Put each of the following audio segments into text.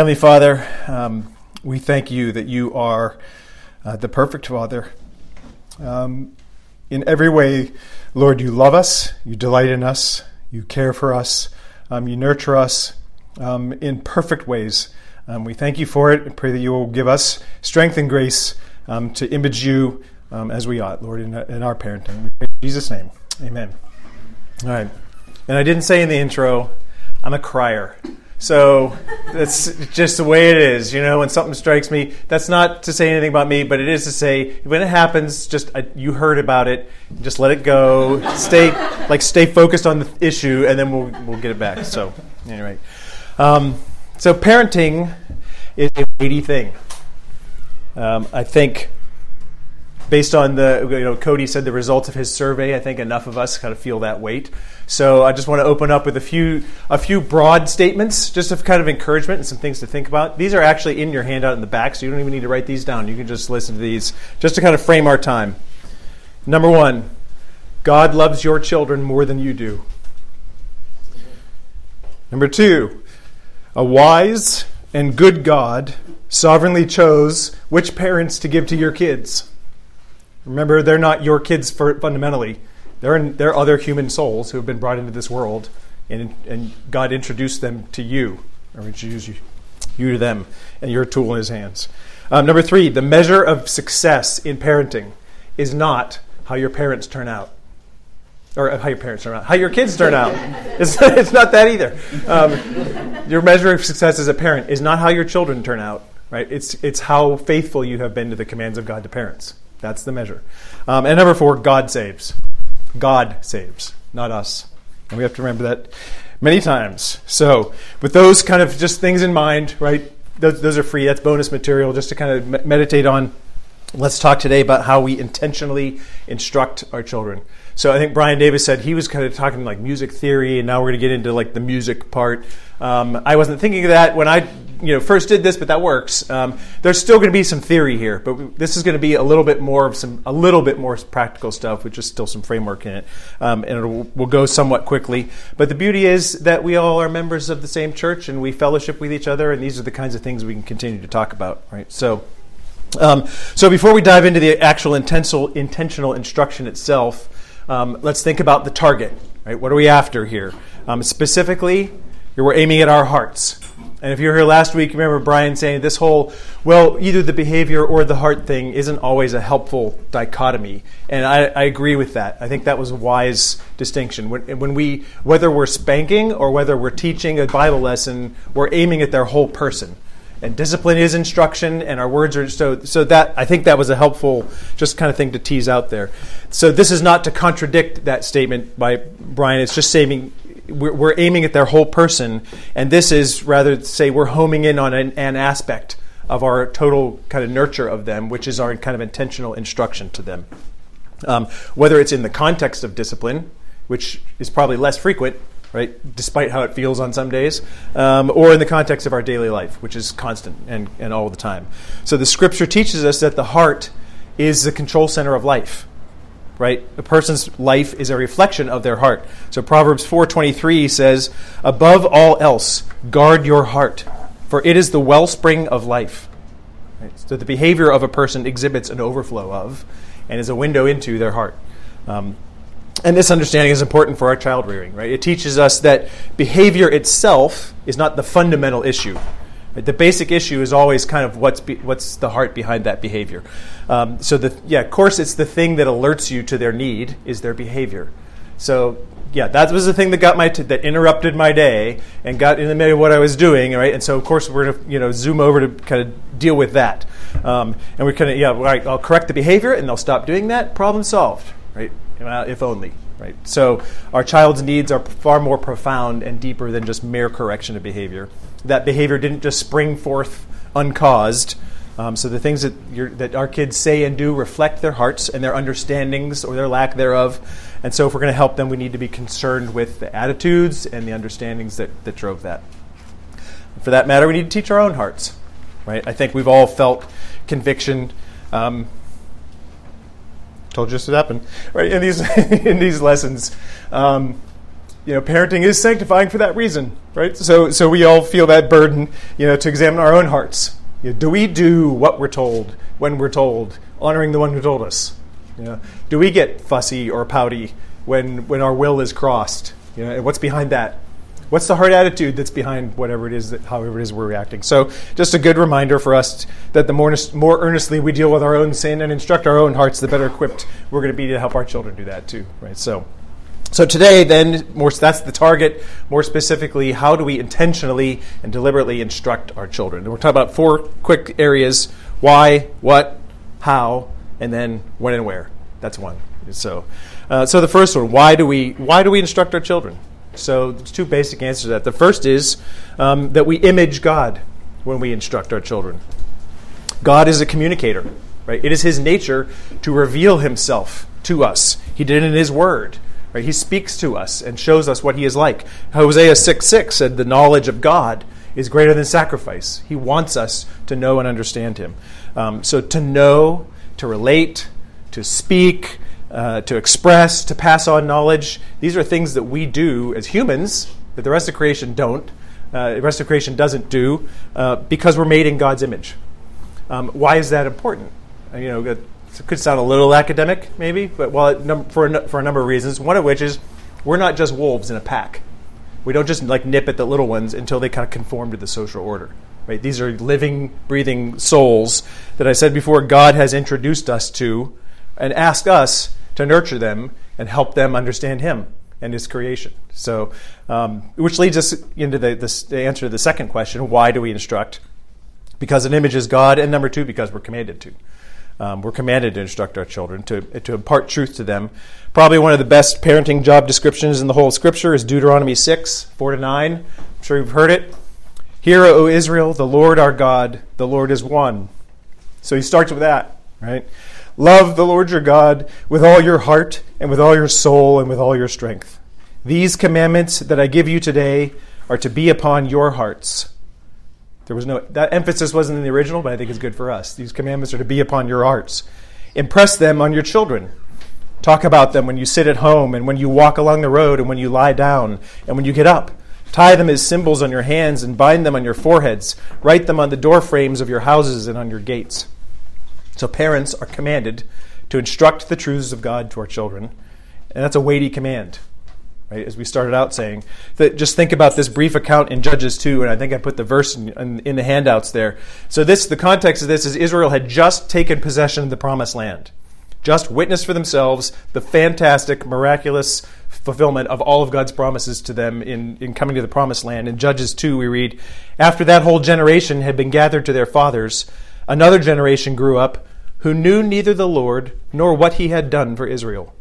Heavenly Father, um, we thank you that you are uh, the perfect Father. Um, in every way, Lord, you love us, you delight in us, you care for us, um, you nurture us um, in perfect ways. Um, we thank you for it and pray that you will give us strength and grace um, to image you as we ought, Lord, in, in our parenting. in Jesus' name, amen. All right. And I didn't say in the intro, I'm a crier. So that's just the way it is. You know, when something strikes me, that's not to say anything about me, but it is to say when it happens, just uh, you heard about it, just let it go. Stay like stay focused on the issue, and then we'll we'll get it back. So anyway, um, so parenting is a weighty thing. Um, I think based on the you know Cody said the results of his survey, I think enough of us kind of feel that weight. So I just want to open up with a few a few broad statements, just of kind of encouragement and some things to think about. These are actually in your handout in the back, so you don't even need to write these down. You can just listen to these just to kind of frame our time. Number one, God loves your children more than you do. Number two, a wise and good God sovereignly chose which parents to give to your kids. Remember, they're not your kids for, They're, in, they're other human souls who have been brought into this world, and, and God introduced them to you, or introduced you, you to them, and you're a tool in His hands. Um, number three, the measure of success in parenting is not how your parents turn out. Or how your parents turn out, how your kids turn out. It's, it's not that either. Um, your measure of success as a parent is not how your children turn out, right? It's, it's how faithful you have been to the commands of God to parents. That's the measure. Um, and number four, God saves. God saves, not us. And we have to remember that many times. So, with those kind of just things in mind, right? Those, those are free. That's bonus material just to kind of meditate on. Let's talk today about how we intentionally instruct our children. So I think Brian Davis said he was kind of talking like music theory, and now we're going to get into like the music part. Um, I wasn't thinking of that when I you know first did this, but that works. Um, there's still going to be some theory here, but this is going to be a little bit more of some a little bit more practical stuff, which is still some framework in it, um, and it will go somewhat quickly. But the beauty is that we all are members of the same church, and we fellowship with each other, and these are the kinds of things we can continue to talk about, right? So. Um, so before we dive into the actual intentional, intentional instruction itself, um, let's think about the target. Right? What are we after here? Um, specifically, we're aiming at our hearts. And if you were here last week, you remember Brian saying this whole, well, either the behavior or the heart thing isn't always a helpful dichotomy. And I, I agree with that. I think that was a wise distinction. When, when, we, whether we're spanking or whether we're teaching a Bible lesson, we're aiming at their whole person and discipline is instruction and our words are so so that i think that was a helpful just kind of thing to tease out there so this is not to contradict that statement by brian it's just saying we're, we're aiming at their whole person and this is rather say we're homing in on an, an aspect of our total kind of nurture of them which is our kind of intentional instruction to them um, whether it's in the context of discipline which is probably less frequent right? Despite how it feels on some days, um, or in the context of our daily life, which is constant and, and all the time. So the scripture teaches us that the heart is the control center of life, right? A person's life is a reflection of their heart. So Proverbs 4:23 says, "Above all else, guard your heart, for it is the wellspring of life." Right? So the behavior of a person exhibits an overflow of, and is a window into their heart. Um, and this understanding is important for our child rearing, right? It teaches us that behavior itself is not the fundamental issue. The basic issue is always kind of what's be, what's the heart behind that behavior. Um, so the yeah, of course, it's the thing that alerts you to their need is their behavior. So yeah, that was the thing that got my t- that interrupted my day and got in the middle of what I was doing, right? And so of course we're gonna you know zoom over to kind of deal with that, um, and we're kind of yeah, right, I'll correct the behavior and they'll stop doing that. Problem solved, right? Well, if only, right? So our child's needs are far more profound and deeper than just mere correction of behavior. That behavior didn't just spring forth uncaused. Um, so the things that, that our kids say and do reflect their hearts and their understandings or their lack thereof. And so if we're going to help them, we need to be concerned with the attitudes and the understandings that, that drove that. For that matter, we need to teach our own hearts, right? I think we've all felt conviction. Um, told you this would happen, right? In these in these lessons, um, you know, parenting is sanctifying for that reason, right? So, so we all feel that burden, you know, to examine our own hearts. You know, do we do what we're told when we're told, honoring the one who told us? You know, do we get fussy or pouty when when our will is crossed? You know, and what's behind that? What's the heart attitude that's behind whatever it is that, however it is we're reacting? So, just a good reminder for us that the more, more earnestly we deal with our own sin and instruct our own hearts, the better equipped we're going to be to help our children do that too, right? So, so today, then, more, that's the target. More specifically, how do we intentionally and deliberately instruct our children? And we're talking about four quick areas: why, what, how, and then when and where. That's one. So, uh, so the first one: why do we why do we instruct our children? So there's two basic answers to that. The first is um, that we image God when we instruct our children. God is a communicator, right? It is His nature to reveal Himself to us. He did it in His Word. Right? He speaks to us and shows us what he is like. Hosea 6 6 said, The knowledge of God is greater than sacrifice. He wants us to know and understand him. Um, so to know, to relate, to speak, uh, to express, to pass on knowledge, these are things that we do as humans that the rest of creation don't. Uh, the rest of creation doesn't do uh, because we're made in God's image. Um, why is that important? You know, it could sound a little academic, maybe, but for a, for a number of reasons. One of which is we're not just wolves in a pack. We don't just like nip at the little ones until they kind of conform to the social order. Right? These are living, breathing souls that I said before God has introduced us to and asked us to nurture them and help them understand Him and His creation. So, um, which leads us into the, the answer to the second question: Why do we instruct? Because an image is God, and number two, because we're commanded to. Um, we're commanded to instruct our children, to, to impart truth to them. Probably one of the best parenting job descriptions in the whole scripture is Deuteronomy 6, 4 to 9. I'm sure you've heard it. Hear, O Israel, the Lord our God, the Lord is one. So he starts with that, right? Love the Lord your God with all your heart and with all your soul and with all your strength. These commandments that I give you today are to be upon your hearts. There was no that emphasis wasn't in the original, but I think it's good for us. These commandments are to be upon your hearts. Impress them on your children. Talk about them when you sit at home and when you walk along the road and when you lie down and when you get up. Tie them as symbols on your hands and bind them on your foreheads. Write them on the door frames of your houses and on your gates. So parents are commanded to instruct the truths of God to our children, and that's a weighty command right? As we started out saying, that just think about this brief account in Judges 2, and I think I put the verse in, in, in, the handouts there. So this, the context of this is Israel had just taken possession of the promised land, just witnessed for themselves the fantastic, miraculous fulfillment of all of God's promises to them in, in coming to the promised land. In Judges 2, we read, After that whole generation had been gathered to their fathers, another generation grew up who knew neither the Lord nor what he had done for Israel.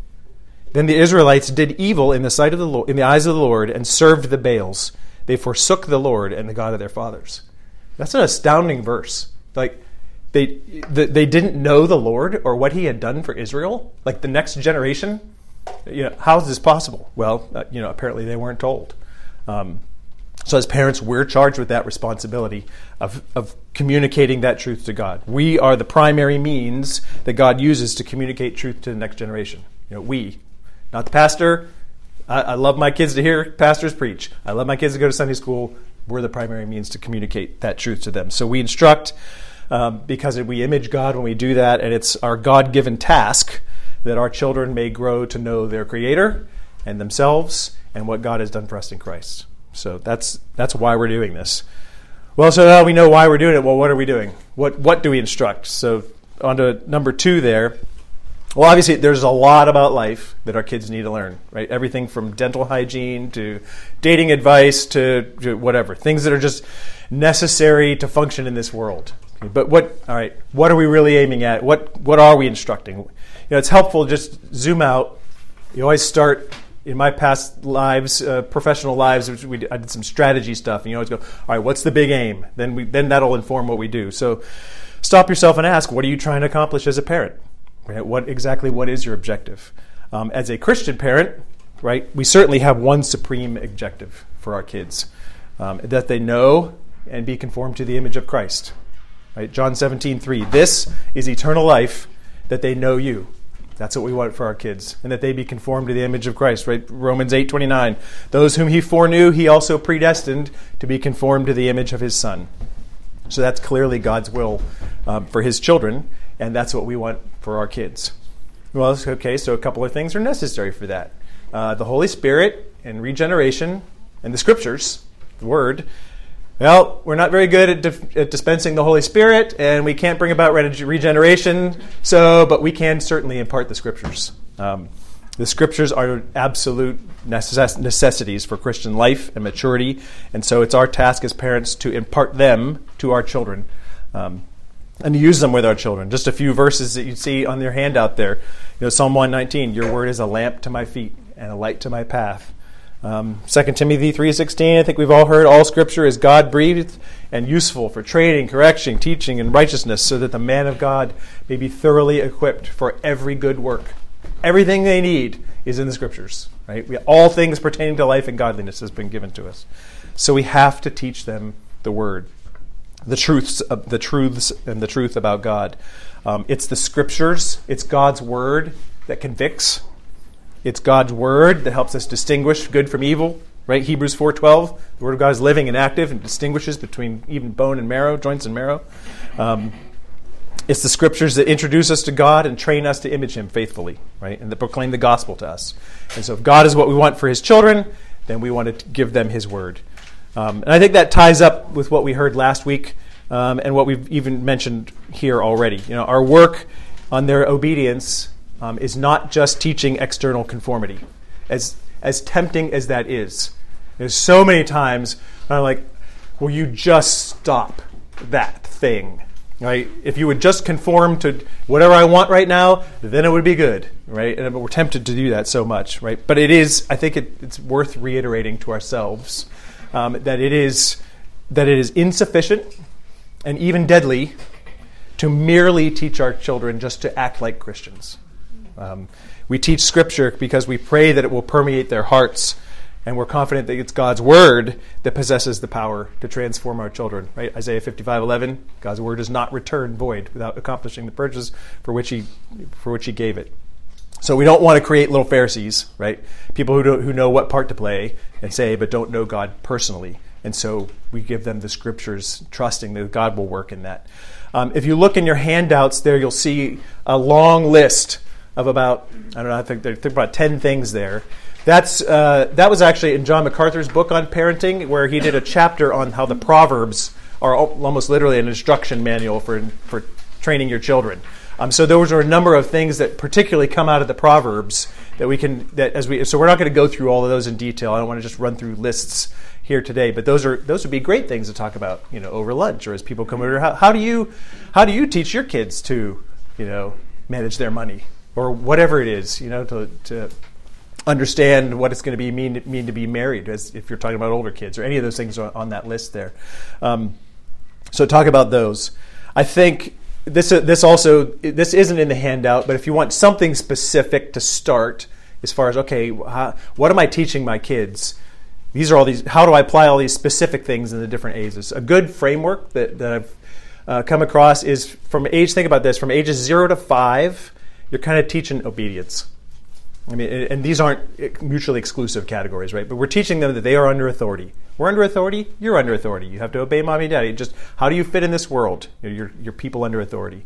Then the Israelites did evil in the sight of the Lord, in the eyes of the Lord and served the Baals. They forsook the Lord and the God of their fathers. That's an astounding verse. Like they they didn't know the Lord or what He had done for Israel. Like the next generation, you know, how is this possible? Well, uh, you know, apparently they weren't told. Um, so as parents, we're charged with that responsibility of, of communicating that truth to God. We are the primary means that God uses to communicate truth to the next generation. You know, we, not the pastor. I, I love my kids to hear pastors preach. I love my kids to go to Sunday school. We're the primary means to communicate that truth to them. So we instruct um, because we image God when we do that, and it's our God given task that our children may grow to know their Creator and themselves and what God has done for us in Christ. So that's that's why we're doing this. Well, so now we know why we're doing it. Well, what are we doing? What what do we instruct? So on to number two there. Well, obviously, there's a lot about life that our kids need to learn, right? Everything from dental hygiene to dating advice to, whatever things that are just necessary to function in this world. Okay, but what? All right, what are we really aiming at? What what are we instructing? You know, it's helpful just zoom out. You always start in my past lives, uh, professional lives, we, I did some strategy stuff, and you always go, all right, what's the big aim? Then we then that'll inform what we do. So stop yourself and ask, what are you trying to accomplish as a parent? Right? What exactly what is your objective? Um, as a Christian parent, right, we certainly have one supreme objective for our kids, um, that they know and be conformed to the image of Christ. Right? John 17, 3. This is eternal life, that they know you, That's what we want for our kids, and that they be conformed to the image of Christ. Right? Romans eight twenty nine. Those whom He foreknew, He also predestined to be conformed to the image of His Son. So that's clearly God's will um, for His children, and that's what we want for our kids. Well, okay. So a couple of things are necessary for that: uh, the Holy Spirit and regeneration, and the Scriptures, the Word. Well, we're not very good at, dif- at, dispensing the Holy Spirit, and we can't bring about re- regeneration. So, but we can certainly impart the Scriptures. Um, the Scriptures are absolute necess- necessities for Christian life and maturity, and so it's our task as parents to impart them to our children. Um, and use them with our children. Just a few verses that you see on your handout there. You know, Psalm 119, your word is a lamp to my feet and a light to my path. Um, 2 Timothy 3.16, I think we've all heard, all scripture is God-breathed and useful for training, correction, teaching, and righteousness, so that the man of God may be thoroughly equipped for every good work. Everything they need is in the scriptures, right? We, all things pertaining to life and godliness has been given to us. So we have to teach them the word, the truths, the truths, and the truth about God. Um, it's the scriptures, it's God's word that convicts, it's God's word that helps us distinguish good from evil, right? Hebrews 4:12, the word of God is living and active and distinguishes between even bone and marrow, joints and marrow. Um, it's the scriptures that introduce us to God and train us to image Him faithfully, right? And that proclaim the gospel to us. And so, if God is what we want for His children, then we want to give them His word. Um, and I think that ties up with what we heard last week um, and what we've even mentioned here already. You know, our work on their obedience um, is not just teaching external conformity, as as tempting as that is. There's so many times I'm like, will you just stop that thing? Right? If you would just conform to whatever I want right now, then it would be good, right? And we're tempted to do that so much, right? But it is, I think it, it's worth reiterating to ourselves um, that it is that it is insufficient and even deadly to merely teach our children just to act like Christians. Um, we teach Scripture because we pray that it will permeate their hearts, and we're confident that it's God's Word that possesses the power to transform our children. Right? Isaiah 55:11, God's Word does not return void without accomplishing the purpose for which He for which He gave it. So we don't want to create little Pharisees, right? People who who know what part to play and say, but don't know God personally. And so we give them the scriptures, trusting that God will work in that. Um, if you look in your handouts there, you'll see a long list of about I don't know I think there are about ten things there. That's uh, that was actually in John MacArthur's book on parenting, where he did a chapter on how the proverbs are almost literally an instruction manual for for training your children. Um, so those are a number of things that particularly come out of the proverbs that we can that as we so we're not going to go through all of those in detail. I don't want to just run through lists here today, but those are those would be great things to talk about, you know, over lunch or as people come over. How, how do you how do you teach your kids to, you know, manage their money? or whatever it is, you know, to, to understand what it's going to be mean mean to be married, as if you're talking about older kids or any of those things on, on that list there. Um, so talk about those. I think this this also this isn't in the handout, but if you want something specific to start, as far as okay, how, what am I teaching my kids? These are all these. How do I apply all these specific things in the different ages? A good framework that, that I've uh, come across is from age. Think about this: from ages zero to five you're kind of teaching obedience. I mean, and these aren't mutually exclusive categories, right? But we're teaching them that they are under authority. We're under authority. You're under authority. You have to obey mommy and daddy. Just how do you fit in this world? You're, you're people under authority.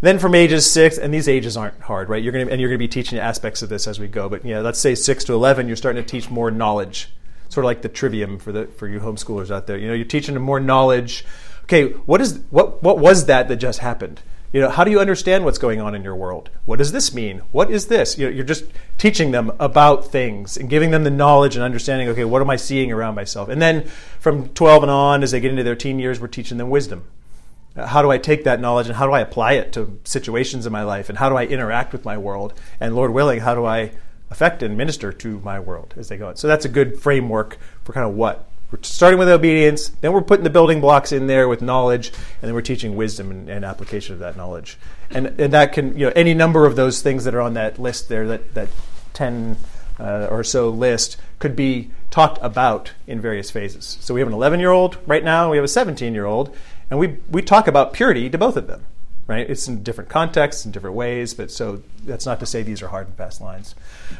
Then from ages six, and these ages aren't hard, right? You're to, and you're going to be teaching aspects of this as we go. But yeah, let's say six to eleven, you're starting to teach more knowledge, sort of like the trivium for the for you homeschoolers out there. You know, you're teaching them more knowledge. Okay, what is what what was that that just happened? You know, how do you understand what's going on in your world? What does this mean? What is this? You know, you're just teaching them about things and giving them the knowledge and understanding, okay, what am I seeing around myself? And then from 12 and on, as they get into their teen years, we're teaching them wisdom. Uh, how do I take that knowledge and how do I apply it to situations in my life? And how do I interact with my world? And Lord willing, how do I affect and minister to my world as they go on? So that's a good framework for kind of what we're starting with obedience, then we're putting the building blocks in there with knowledge, and then we're teaching wisdom and, and application of that knowledge. And, and that can, you know, any number of those things that are on that list there, that, that 10 uh, or so list, could be talked about in various phases. So we have an 11 year old right now, we have a 17 year old, and we, we talk about purity to both of them. right? It's in different contexts, in different ways, but so that's not to say these are hard and fast lines.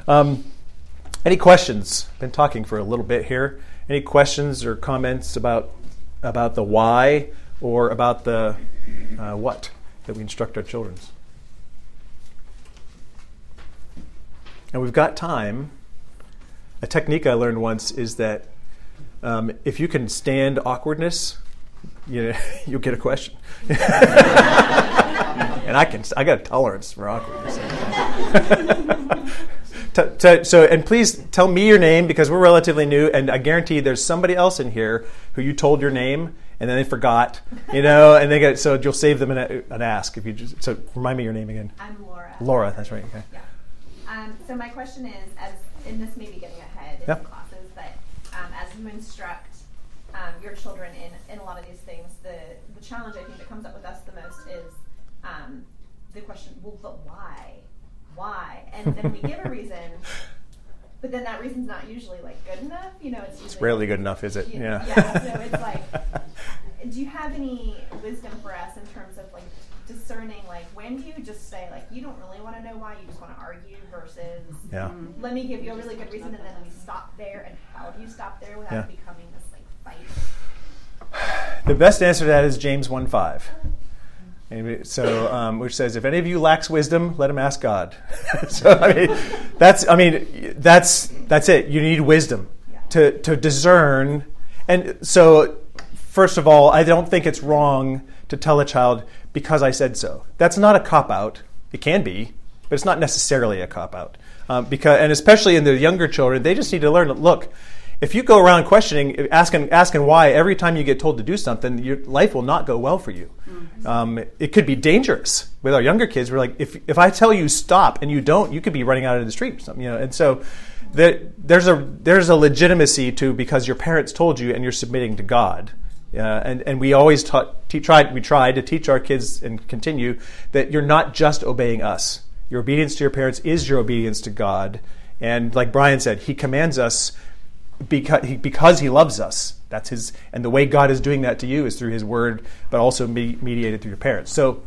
Um, any questions? Been talking for a little bit here. Any questions or comments about about the why or about the uh, what that we instruct our children? And we've got time. A technique I learned once is that um, if you can stand awkwardness, you know, you'll get a question. and I can, I got a tolerance for awkwardness. to, to, so, and please tell me your name because we're relatively new, and I guarantee there's somebody else in here who you told your name and then they forgot, you know, and they get so you'll save them an, an ask if you just. So remind me your name again. I'm Laura. Laura, that's right. Okay. Yeah. Um, so my question is, as in this may be getting ahead in Yep. classes, but um, as you instruct um, your children in, in a lot of these things, the the challenge I think that comes up with us the most is um, the question, well, but why? Why? And then we give a reason, but then that reason's not usually like good enough. You know, it's usually It's rarely good enough, is it? you- Yeah. yeah, so it's like, do you have any wisdom for us in terms of like discerning like when do you just say like you don't really want to know why you just want to argue versus yeah. let me give you a really good reason and then we stop there and how do you stop there without Yeah. becoming this like fight The best answer to that is James 1 5. And so, um, which says, if any of you lacks wisdom, let him ask God. so, I mean, that's, I mean, that's, that's it. You need wisdom to, to discern. And so, first of all, I don't think it's wrong to tell a child, because I said so. That's not a cop out. It can be, but it's not necessarily a cop out. Um, because, and especially in the younger children, they just need to learn. Look, if you go around questioning, asking, asking why every time you get told to do something, your life will not go well for you. Um, it could be dangerous. With our younger kids, we're like, if, if I tell you stop and you don't, you could be running out into the street or something. You know, and so there, there's a there's a legitimacy to because your parents told you and you're submitting to God. Uh, and, and we always taught, te- tried, we tried to teach our kids and continue that you're not just obeying us. Your obedience to your parents is your obedience to God. And like Brian said, he commands us because he, because he loves us. That's his, and the way God is doing that to you is through His Word, but also me, mediated through your parents. So,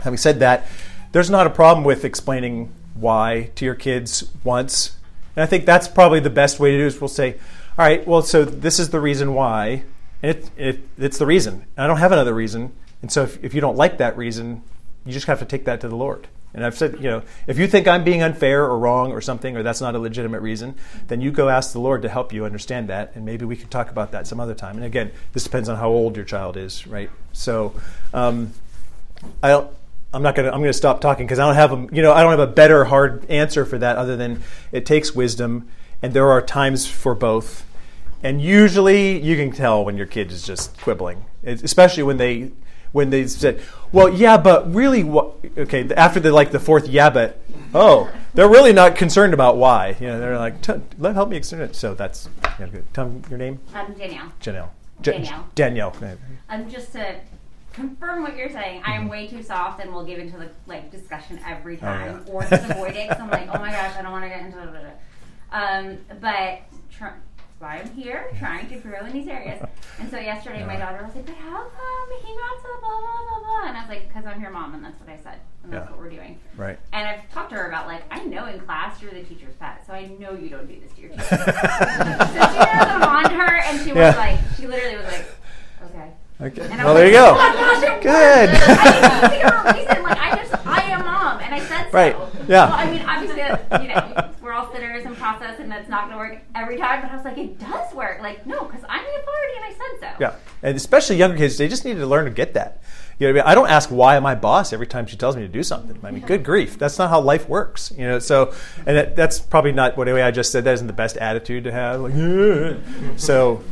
having said that, there's not a problem with explaining why to your kids once, and I think that's probably the best way to do. Is we'll say, all right, well, so this is the reason why, and it, it, it's the reason. I don't have another reason, and so if, if you don't like that reason, you just have to take that to the Lord. And I've said, you know, if you think I'm being unfair or wrong or something, or that's not a legitimate reason, then you go ask the Lord to help you understand that, and maybe we could talk about that some other time. And again, this depends on how old your child is, right? So, um, I I'm not gonna. I'm gonna stop talking because I don't have a, you know, I don't have a better hard answer for that other than it takes wisdom, and there are times for both. And usually, you can tell when your kid is just quibbling, especially when they when they said, "Well, yeah, but really, what?" Okay, after the like the fourth yeah, but oh, they're really not concerned about why. You know, they're like, "Let help me explain it." So that's yeah, good. Tell me your name, I'm Danielle. Janelle. J- Danielle. Danielle. Um, just to confirm what you're saying, I am way too soft and will give into the like discussion every time, yeah. or just avoid it. 'cause I'm like, oh my gosh, I don't want to get into it. Um, but tr- why I'm here, trying to grow in these areas. And so yesterday, my daughter was like, but how come he got to blah blah blah blah? And I was like, because I'm your mom, and that's what I said, and that's Yeah. what we're doing. Right. And I've talked to her about like, I know in class you're the teacher's pet, so I know you don't do this to your teacher. so she I'm on her, and she was like, she literally was like, okay. Okay. And Well, there you go. Oh gosh, Good. I didn't a reason. Like I just, I am mom, and I said so. Right. Yeah. Well, I mean, obviously, you know, we're all sinners and process, and that's not going to work every time. But I was like, it does work. Like, no, because I'm the authority, and I said so. Yeah, and especially younger kids, they just need to learn to get that. You know, what I, mean? I don't ask why am I boss every time she tells me to do something. I mean, good grief, that's not how life works. You know, so and that, that's probably not what the way I just said that isn't the best attitude to have. Like, "Yeah." so,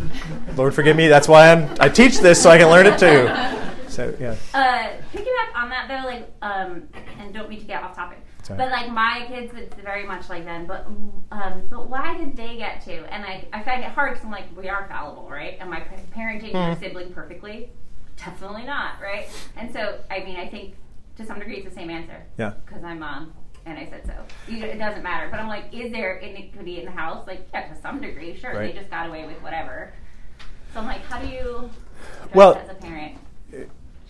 Lord forgive me. That's why I'm I teach this so I can learn it too. So yeah, Uh, picking up on that though, like, um, and don't mean to get off topic, Sorry. but like my kids, it's very much like them. But um, but why did they get to? And I I find it hard because I'm like, we are fallible, right? Am I pa- parenting my mm-hmm. sibling perfectly? Definitely not, right? And so I mean, I think to some degree it's the same answer. yeah. because I'm mom and I said so. You, it doesn't matter. But I'm like, is there iniquity in the house? Like, yeah, to some degree, sure. Right. They just got away with whatever. So I'm like, how do you Well- as a parent? Eh,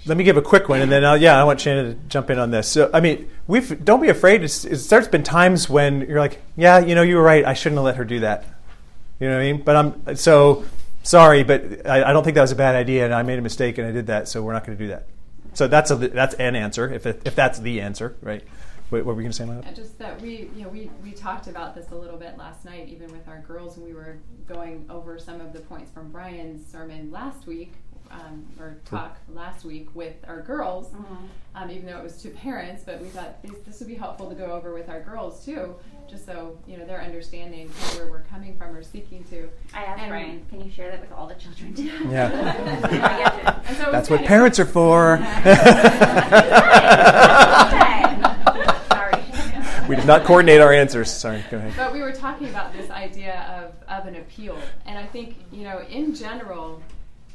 let me give a quick one, and then I'll, yeah, I want Shannon to jump in on this. So, I mean, we've don't be afraid. It's, it's, there's been times when you're like, yeah, you know, you were right. I shouldn't have let her do that. You know what I mean? But I'm so sorry, but I, I don't think that was a bad idea, and I made a mistake, and I did that. So we're not going to do that. So that's a that's an answer if it, if that's the answer, right? What, what were we going to say, Lana? And just that we, you know, we, we talked about this a little bit last night, even with our girls, when we were going over some of the points from Brian's sermon last week, um, or talk last week with our girls, Mm-hmm. um, even though it was to parents, but we thought this, this would be helpful to go over with our girls too, just so, you know, they're understanding where we're coming from or seeking to. I asked And- Brian, can you share that with all the children too? Yeah. And so it That's what kind of- parents are for. We did not coordinate our answers. Sorry, go ahead. But we were talking about this idea of, of an appeal. And I think, you know, in general,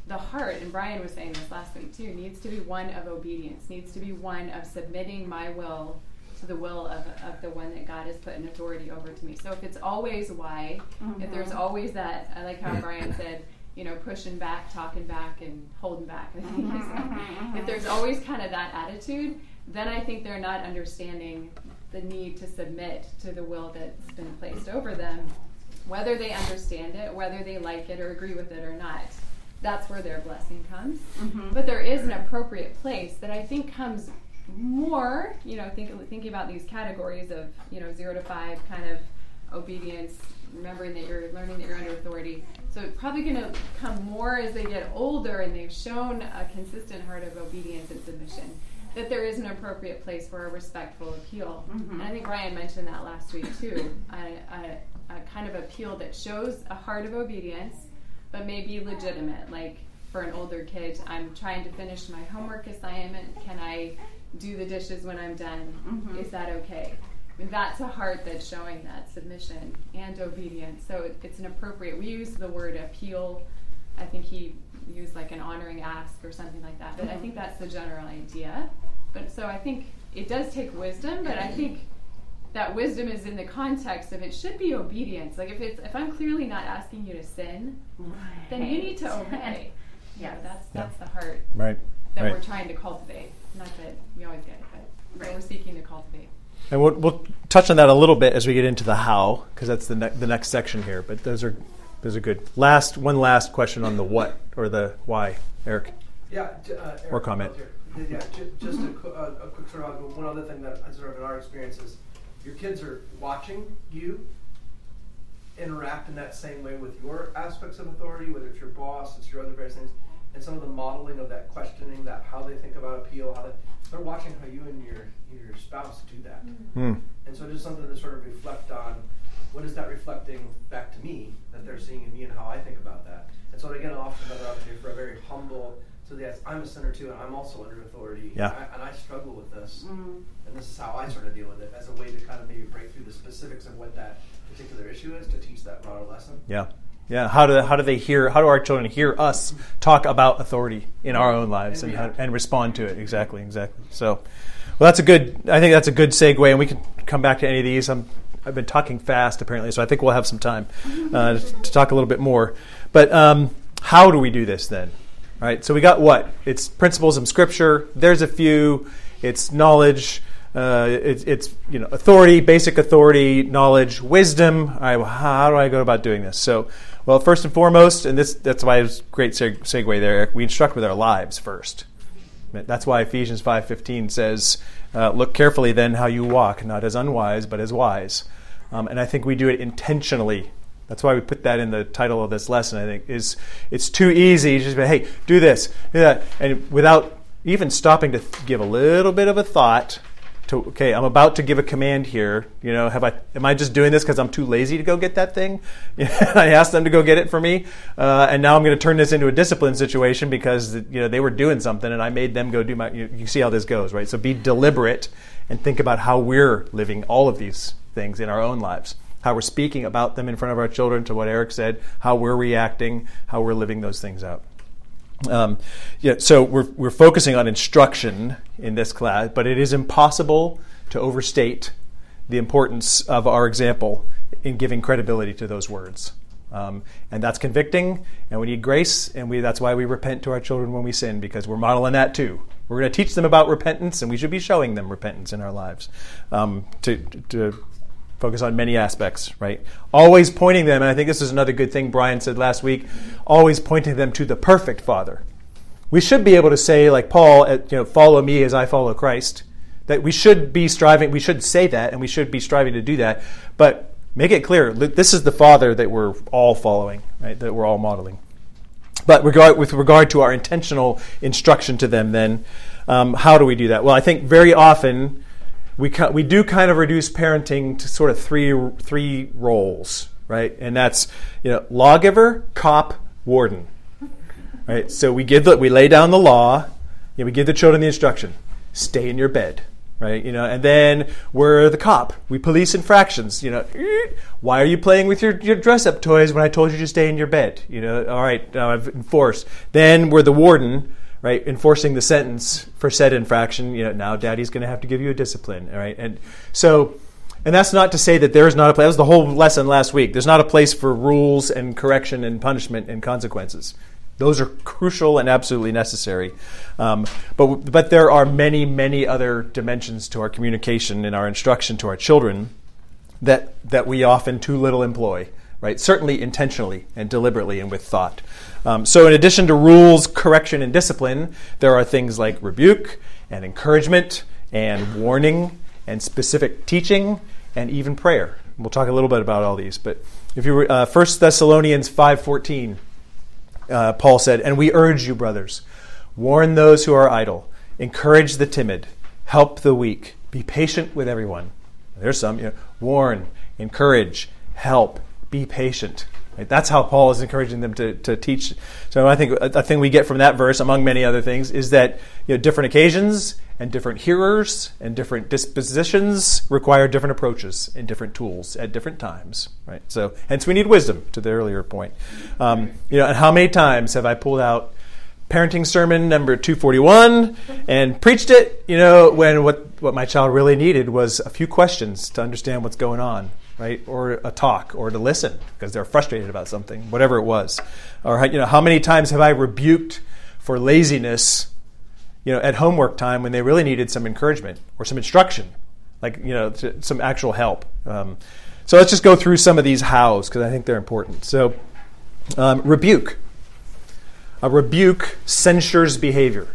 the heart, and Brian was saying this last week too, needs to be one of obedience, needs to be one of submitting my will to the will of, of the one that God has put in authority over to me. So if it's always why, if mm-hmm. there's always that, I like how Brian said, you know, pushing back, talking back, and holding back. I think he said. if there's always kind of that attitude, then I think they're not understanding the need to submit to the will that's been placed over them, whether they understand it, whether they like it or agree with it or not. That's where their blessing comes. Mm-hmm. But there is an appropriate place that I think comes more, you know, think, thinking about these categories of, you know, zero to five kind of obedience, remembering that you're learning that you're under authority. So it's probably going to come more as they get older and they've shown a consistent heart of obedience and submission. That there is an appropriate place for a respectful appeal. Mm-hmm. And I think Ryan mentioned that last week too. A, a, a kind of appeal that shows a heart of obedience, but maybe legitimate. Like for an older kid, I'm trying to finish my homework assignment. Can I do the dishes when I'm done? Mm-hmm. Is that okay? I mean, that's a heart that's showing that submission and obedience. So it, it's an appropriate. We use the word appeal. I think he used like an honoring ask or something like that. But I mm-hmm. think that's the general idea. But so I think it does take wisdom, but I mm-hmm. think that wisdom is in the context of it should be obedience. Like if it's if I'm clearly not asking you to sin, then you need to obey. Yeah, Yes. that's Yeah. that's the heart Right. that Right. we're trying to cultivate. Not that we always get it, but that we're seeking to cultivate. And we'll, we'll touch on that a little bit as we get into the how, because that's the, ne- the next section here. But those are those are good. Last one, last question on the what or the why, Eric. Yeah, j- uh, Eric, Or comment. Yeah, ju- just a, qu- uh, a quick sort of one other thing that I sort of in our experience is your kids are watching you interact in that same way with your aspects of authority, whether it's your boss, it's your other various things, and some of the modeling of that questioning, that how they think about appeal, how they they're watching how you and your your spouse do that, Hmm. and so just something to sort of reflect on. What is that reflecting back to me that they're seeing in me and how I think about that? And so again, often another opportunity for a very humble. So yes, I'm a sinner too, and I'm also under authority. Yeah. And I, and I struggle with this, and this is how I sort of deal with it as a way to kind of maybe break through the specifics of what that particular issue is to teach that broader lesson. Yeah. Yeah. How do how do they hear? How do our children hear us talk about authority in our own lives and And how, and respond to it? Exactly. Exactly. So, well, that's a good. I think that's a good segue, and we can come back to any of these. I'm, I've been talking fast apparently, so I think we'll have some time uh, to talk a little bit more. But um, how do we do this then? Right. So we got what? It's principles of Scripture. There's a few. It's knowledge. Uh, it's, it's you know authority, basic authority, knowledge, wisdom. Right, well, how do I go about doing this? So, well, first and foremost, and this that's why it's great seg- segue there. Eric, We instruct with our lives first. That's why Ephesians five fifteen says, uh, "Look carefully then how you walk, not as unwise, but as wise." Um, and I think we do it intentionally. That's why we put that in the title of this lesson. I think is it's too easy. To just be, "Hey, do this, do that," and without even stopping to give a little bit of a thought to okay i'm about to give a command here. You know have i am i just doing this because i'm too lazy to go get that thing? I asked them to go get it for me. Uh, and now i'm going to turn this into a discipline situation because you know they were doing something and i made them go do my you, you see how this goes right? So be deliberate and think about how we're living all of these things in our own lives how we're speaking about them in front of our children to what eric said how we're reacting how we're living those things out um, yeah, so we're, we're focusing on instruction in this class, but it is impossible to overstate the importance of our example in giving credibility to those words. Um, and that's convicting, and we need grace, and we, that's why we repent to our children when we sin, because we're modeling that too. We're going to teach them about repentance, and we should be showing them repentance in our lives um, to, to focus on many aspects, right? Always pointing them, and I think this is another good thing Brian said last week, always pointing them to the perfect Father. We should be able to say, like Paul, you know, follow me as I follow Christ. That we should be striving, we should say that, and we should be striving to do that. But make it clear, this is the Father that we're all following, right? That we're all modeling. But regard, with regard to our intentional instruction to them, then, um, how do we do that? Well, I think very often we, we do kind of reduce parenting to sort of three, three roles, right? And that's, you know, lawgiver, cop, warden, right? So we give the, we lay down the law, you know, we give the children the instruction, stay in your bed, right? You know, and then we're the cop. We police infractions. You know, why are you playing with your, your dress up toys when I told you to stay in your bed? You know, all right, now I've enforced. Then we're the warden, right? Enforcing the sentence for said infraction. You know, now daddy's going to have to give you a discipline, all right? And so. And that's not to say that there is not a place. That was the whole lesson last week. There's not a place for rules and correction and punishment and consequences. Those are crucial and absolutely necessary. Um, but, but there are many, many other dimensions to our communication and our instruction to our children that, that we often too little employ, right? Certainly intentionally and deliberately and with thought. Um, so, in addition to rules, correction, and discipline, there are things like rebuke and encouragement and warning and specific teaching and even prayer. We'll talk a little bit about all these. But if you uh, 1 Thessalonians 5.14, uh, Paul said, And we urge you, brothers, warn those who are idle, encourage the timid, help the weak, be patient with everyone. There's some, you know, warn, encourage, help, be patient. Right? That's how Paul is encouraging them to, to teach. So I think a thing we get from that verse, among many other things, is that you know, different occasions and different hearers and different dispositions require different approaches and different tools at different times. Right. So hence we need wisdom. To the earlier point, um, you know, and how many times have I pulled out parenting sermon number 241 and preached it you know when what what my child really needed was a few questions to understand what's going on right? Or a talk, or to listen because they're frustrated about something, whatever it was. Or you know, how many times have I rebuked for laziness, you know, at homework time when they really needed some encouragement or some instruction, like you know, some actual help. Um, so let's just go through some of these hows because I think they're important. So, um, rebuke. A rebuke censures behavior,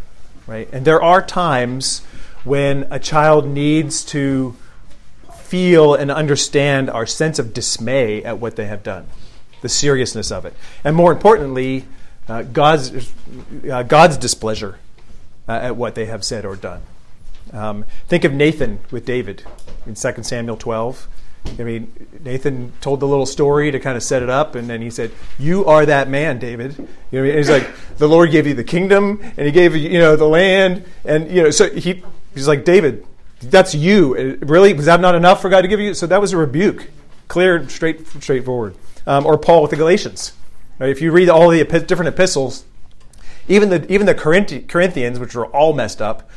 right? And there are times when a child needs to feel and understand our sense of dismay at what they have done, the seriousness of it, and more importantly, uh, God's, uh, God's displeasure uh, at what they have said or done. Um, think of Nathan with David in 2 Samuel 12. I mean, Nathan told the little story to kind of set it up, and then he said, "You are that man, David." You know, I mean? and he's like, "The Lord gave you the kingdom, and He gave you, you know, the land, and you know." So he, he's like, "David, that's you. Really? Was that not enough for God to give you? So that was a rebuke, clear, straight, straightforward. Um, or Paul with the Galatians. Right? If you read all the different epistles, even the even the Corinthians, which were all messed up,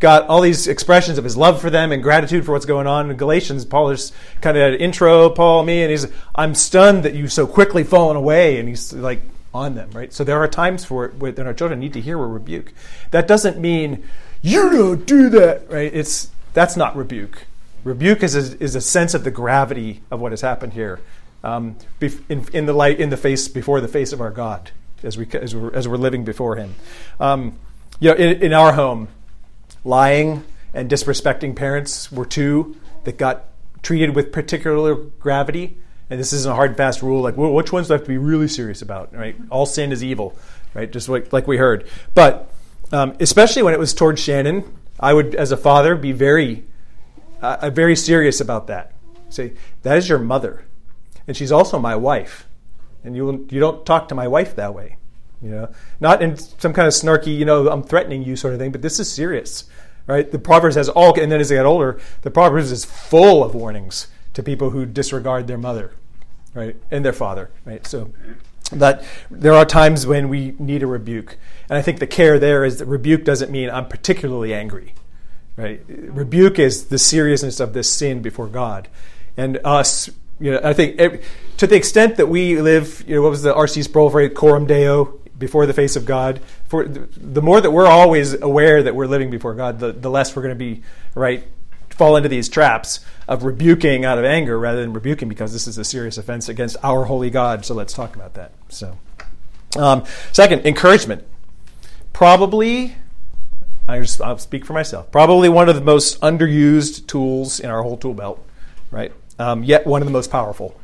got all these expressions of his love for them and gratitude for what's going on. In Galatians, Paul is kind of an intro, Paul, me, and he's, I'm stunned that you've so quickly fallen away. And he's like on them, right? So there are times for it when our children need to hear a rebuke. That doesn't mean you don't do that, right? It's that's not rebuke. Rebuke is a, is a sense of the gravity of what has happened here um, in, in, the light, in the face, before the face of our God as, we, as, we're, as we're living before Him. Um, you know, in, in our home, lying and disrespecting parents were two that got treated with particular gravity. And this isn't a hard and fast rule, like which ones do I have to be really serious about, right? All sin is evil, right? Just like, like we heard. But um, especially when it was towards Shannon, I would, as a father, be very, uh, very serious about that. Say, that is your mother, and she's also my wife, and you you don't talk to my wife that way, you know, not in some kind of snarky, you know, I'm threatening you sort of thing, but this is serious, right? The Proverbs has all, and then as they get older, the Proverbs is full of warnings to people who disregard their mother, right, and their father, right? So that there are times when we need a rebuke. And I think the care there is that rebuke doesn't mean I'm particularly angry. Right? Rebuke is the seriousness of this sin before God. And us, you know, I think to the extent that we live, you know, what was the R.C. Sproul phrase, coram deo, before the face of God. For the more that we're always aware that we're living before God, the, the less we're going to be right fall into these traps of rebuking out of anger rather than rebuking because this is a serious offense against our holy God. So let's talk about that. So, um, second, encouragement. Probably, I just, I'll speak for myself. Probably one of the most underused tools in our whole tool belt, right? Um, yet one of the most powerful.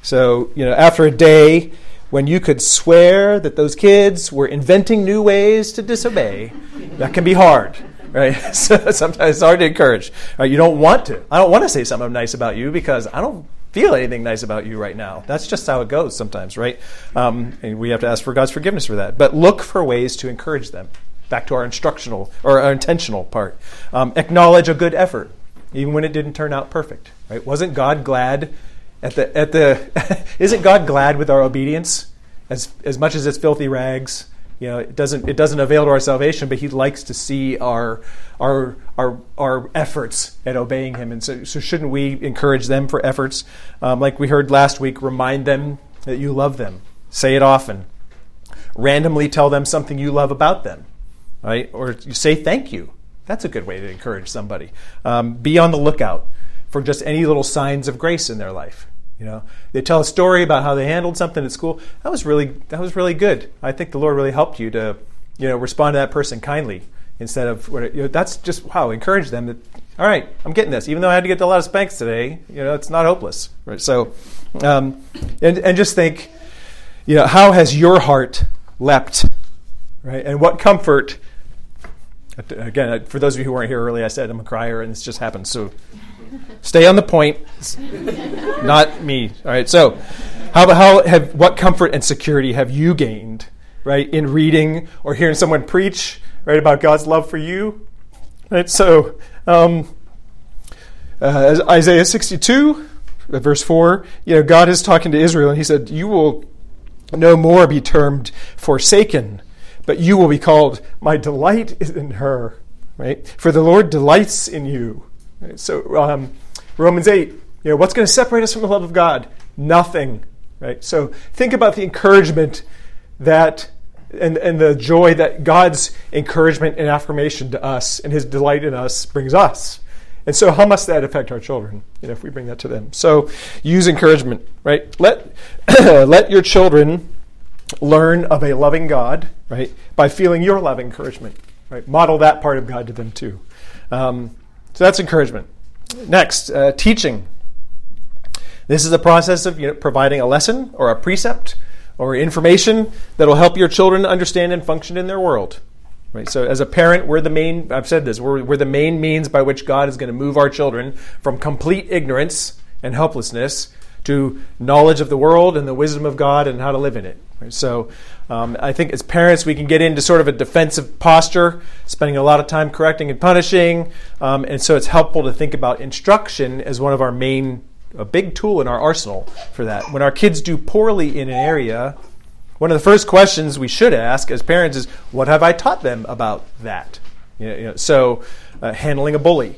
So, you know, after a day when you could swear that those kids were inventing new ways to disobey, that can be hard right? so sometimes it's hard to encourage. Right? You don't want to. I don't want to say something nice about you because I don't feel anything nice about you right now. That's just how it goes sometimes, right? Um, and we have to ask for God's forgiveness for that. But look for ways to encourage them. Back to our instructional or our intentional part. Um, acknowledge a good effort, even when it didn't turn out perfect. Right? Wasn't God glad at the at the? isn't God glad with our obedience as as much as it's filthy rags? You know, it doesn't it doesn't avail to our salvation, but He likes to see our our our our efforts at obeying Him, and so, so shouldn't we encourage them for efforts? Um, like we heard last week, remind them that you love them. Say it often. Randomly tell them something you love about them, right? Or you say thank you. That's a good way to encourage somebody. Um, be on the lookout for just any little signs of grace in their life. You know, they tell a story about how they handled something at school. That was really that was really good. I think the Lord really helped you to, you know, respond to that person kindly instead of you know, that's just wow. Encourage them that all right, I'm getting this. Even though I had to get a lot of spanks today, you know, it's not hopeless. Right? So, um, and and just think, you know, how has your heart leapt, right? And what comfort. Again, for those of you who weren't here early, I said I'm a crier, and this just happened. So Stay on the point. not me. All right. So, how, how have what comfort and security have you gained, right, in reading or hearing someone preach, right, about God's love for you? Right. So, um, uh, Isaiah 62, uh, verse 4, you know, God is talking to Israel, and He said, "You will no more be termed forsaken, but you will be called, My delight is in her." Right? For the Lord delights in you. So um, Romans 8, you know, what's going to separate us from the love of God? Nothing. Right? So think about the encouragement that and, and the joy that God's encouragement and affirmation to us and his delight in us brings us. And so how must that affect our children, you know, if we bring that to them? So use encouragement, right? Let let your children learn of a loving God, right, by feeling your love encouragement, right? Model that part of God to them too. Um, so that's encouragement. Next, uh, teaching. This is a process of you know, providing a lesson or a precept or information that will help your children understand and function in their world. Right? So, as a parent, we're the main, I've said this, we're, we're the main means by which God is going to move our children from complete ignorance and helplessness to knowledge of the world and the wisdom of God and how to live in it. Right? So, um, I think as parents, we can get into sort of a defensive posture, spending a lot of time correcting and punishing. Um, and so it's helpful to think about instruction as one of our main, a big tool in our arsenal for that. When our kids do poorly in an area, one of the first questions we should ask as parents is, What have I taught them about that? You know, you know, so, uh, handling a bully.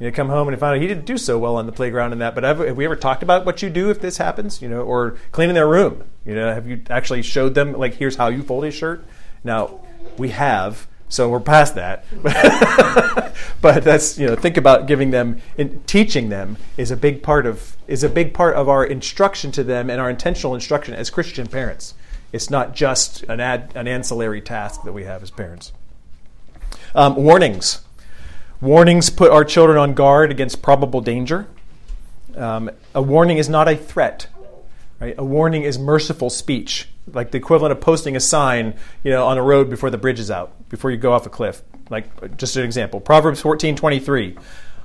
You know, come home and find out he didn't do so well on the playground and that. But have, have, we ever talked about what you do if this happens? You know, or cleaning their room. You know, have you actually showed them like here's how you fold a shirt? Now we have, so we're past that. but that's you know, think about giving them, in, teaching them is a big part of is a big part of our instruction to them and our intentional instruction as Christian parents. It's not just an ad, an ancillary task that we have as parents. Um, warnings. Warnings put our children on guard against probable danger. Um, a warning is not a threat. Right? A warning is merciful speech, like the equivalent of posting a sign, you know, on a road before the bridge is out, before you go off a cliff. Like just an example, Proverbs fourteen twenty three.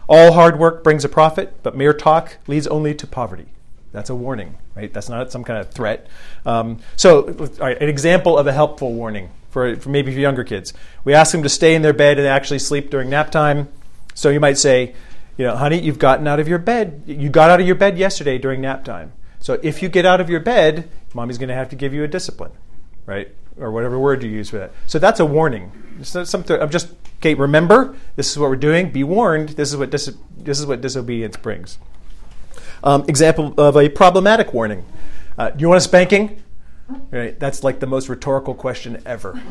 All hard work brings a profit, but mere talk leads only to poverty. That's a warning, right? That's not some kind of threat. Um, so, right, an example of a helpful warning for, for maybe for younger kids. We ask them to stay in their bed and actually sleep during nap time. So you might say, you know, honey, you've gotten out of your bed. You got out of your bed yesterday during nap time. So if you get out of your bed, mommy's going to have to give you a discipline, right? Or whatever word you use for that. So that's a warning. It's not something. I'm just okay. Remember, this is what we're doing. Be warned. This is what dis- this is what disobedience brings. Um, example of a problematic warning. Uh, you want a spanking? Right? That's like the most rhetorical question ever.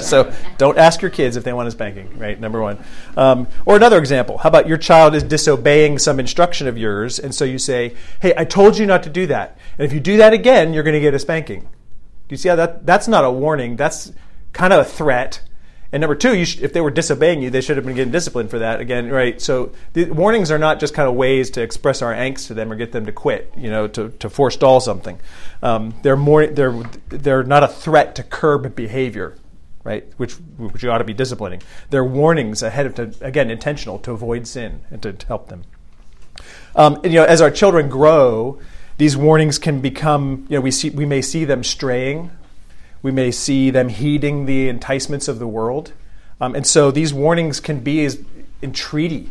so don't ask your kids if they want a spanking, right? Number one. Um, or another example. How about your child is disobeying some instruction of yours, and so you say, hey, I told you not to do that. And if you do that again, you're going to get a spanking. Do you see how that? That's not a warning. That's kind of a threat and number two, sh- if they were disobeying you, they should have been getting disciplined for that. Again, right? So the warnings are not just kind of ways to express our angst to them or get them to quit, you know, to, to forestall something. Um, they're more they're they're not a threat to curb behavior, right? Which which you ought to be disciplining. They're warnings ahead of to, again intentional to avoid sin and to, to help them. Um, and, you know, as our children grow, these warnings can become you know we see we may see them straying we may see them heeding the enticements of the world. Um, and so these warnings can be as entreaty,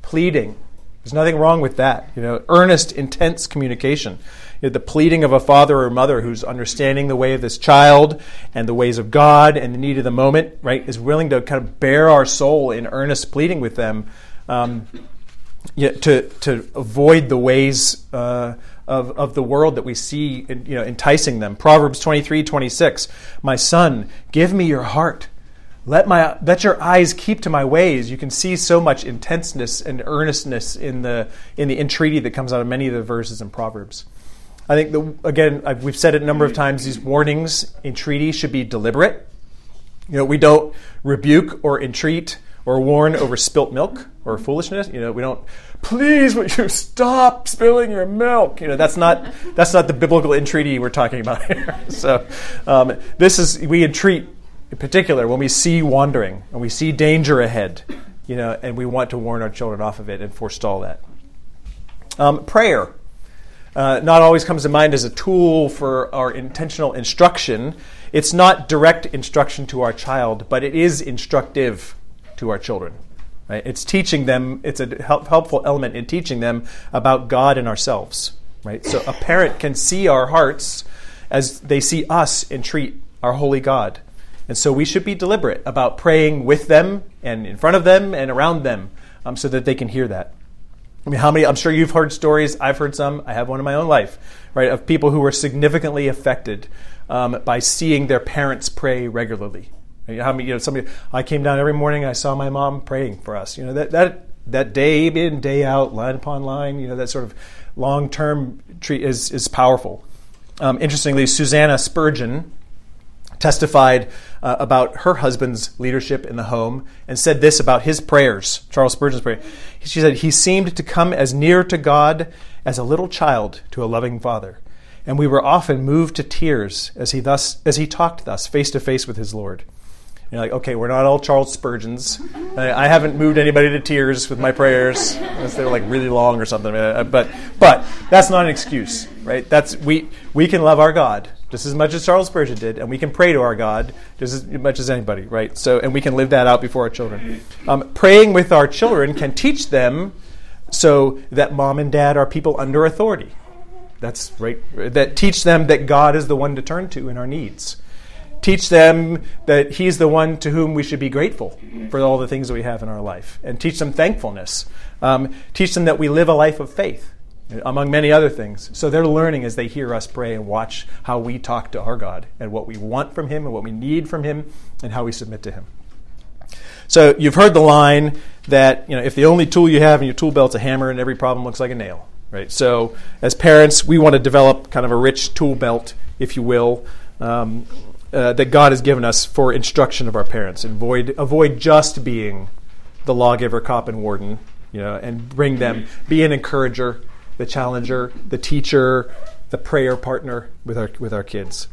pleading. There's nothing wrong with that. You know, earnest, intense communication. You know, the pleading of a father or mother who's understanding the way of this child and the ways of God and the need of the moment, right, is willing to kind of bare our soul in earnest pleading with them um, to, to avoid the ways uh, of, of the world that we see you know, enticing them. Proverbs 23 26. My son, give me your heart. Let, my, let your eyes keep to my ways. You can see so much intenseness and earnestness in the, in the entreaty that comes out of many of the verses in Proverbs. I think, the, again, I've, we've said it a number of times, these warnings, entreaty should be deliberate. You know, we don't rebuke or entreat or warn over spilt milk or foolishness. You know, we don't please would you stop spilling your milk? You know, that's not that's not the biblical entreaty we're talking about here. So um, this is we entreat in particular when we see wandering and we see danger ahead, you know, and we want to warn our children off of it and forestall that. Um, prayer. Uh, not always comes to mind as a tool for our intentional instruction. It's not direct instruction to our child, but it is instructive to our children. Right? It's teaching them, it's a help, helpful element in teaching them about God and ourselves. Right? So a parent can see our hearts as they see us entreat our holy God. And so we should be deliberate about praying with them and in front of them and around them um, so that they can hear that. I mean, how many? I'm sure you've heard stories. I've heard some. I have one in my own life, right? Of people who were significantly affected um, by seeing their parents pray regularly, how many, you know, somebody, I came down every morning, I saw my mom praying for us. You know, that, that, that day in, day out, line upon line, you know, that sort of long term treat is, is powerful. Um, interestingly, Susanna Spurgeon testified uh, about her husband's leadership in the home and said this about his prayers, Charles Spurgeon's prayer. She said, He seemed to come as near to God as a little child to a loving father. And we were often moved to tears as he thus as he talked thus face to face with his Lord. You're like, okay, we're not all Charles Spurgeons. I, haven't moved anybody to tears with my prayers unless they were like really long or something. Uh, but but that's not an excuse, right? That's we we can love our God just as much as Charles Spurgeon did, and we can pray to our God just as much as anybody, right? So and we can live that out before our children. Um, praying with our children can teach them so that mom and dad are people under authority. That's right. That teach them that God is the one to turn to in our needs teach them that He's the one to whom we should be grateful for all the things that we have in our life, and teach them thankfulness. Um, teach them that we live a life of faith, among many other things. So they're learning as they hear us pray and watch how we talk to our God and what we want from Him and what we need from Him and how we submit to Him. So you've heard the line that you know if the only tool you have in your tool belt's a hammer and every problem looks like a nail, right? So as parents, we want to develop kind of a rich tool belt, if you will, um, uh, that God has given us for instruction of our parents. Avoid avoid just being the lawgiver, cop, and warden, you know, and bring them be an encourager, the challenger, the teacher, the prayer partner with our with our kids.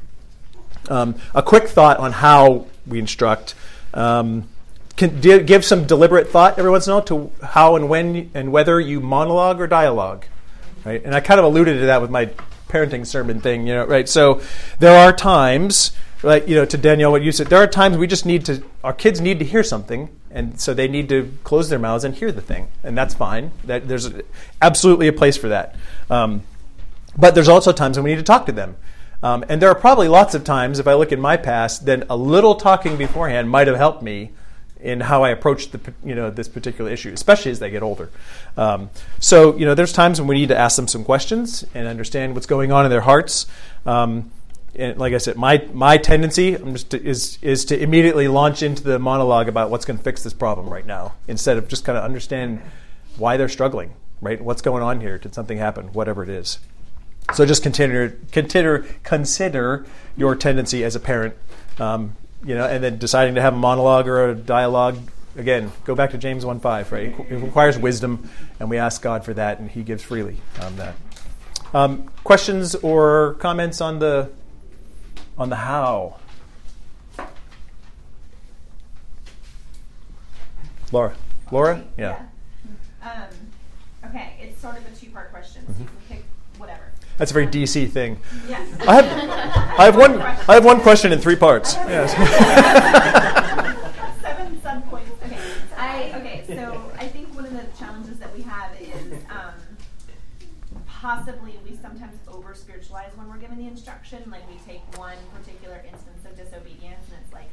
Um, a quick thought on how we instruct. Um, can give some deliberate thought every once in a while to how and when and whether you monologue or dialogue, right? And I kind of alluded to that with my parenting sermon thing, you know, right? So there are times like you know to Danielle what you said there are times we just need to our kids need to hear something and so they need to close their mouths and hear the thing and that's fine that there's absolutely a place for that um, but there's also times when we need to talk to them um, and there are probably lots of times if I look in my past then a little talking beforehand might have helped me in how I approach the you know this particular issue, especially as they get older. Um, so you know, there's times when we need to ask them some questions and understand what's going on in their hearts. Um, and like I said, my my tendency to, is is to immediately launch into the monologue about what's going to fix this problem right now, instead of just kind of understand why they're struggling. Right? What's going on here? Did something happen? Whatever it is. So just consider consider consider your tendency as a parent, um, you know, and then deciding to have a monologue or a dialogue. Again, go back to James one five. Right? It requires wisdom, and we ask God for that, and He gives freely on that. Um, questions or comments on the on the how? Laura. Laura? Yeah. yeah. Um, okay, it's sort of a two part question, so mm-hmm. you can pick whatever. That's a very DC thing. Yeah. I have, I have one. I have one question in three parts. Yes. Seven sub points. Okay. I okay. So I think one of the challenges that we have is um, possibly we sometimes over spiritualize when we're given the instruction. Like we take one particular instance of disobedience, and it's like,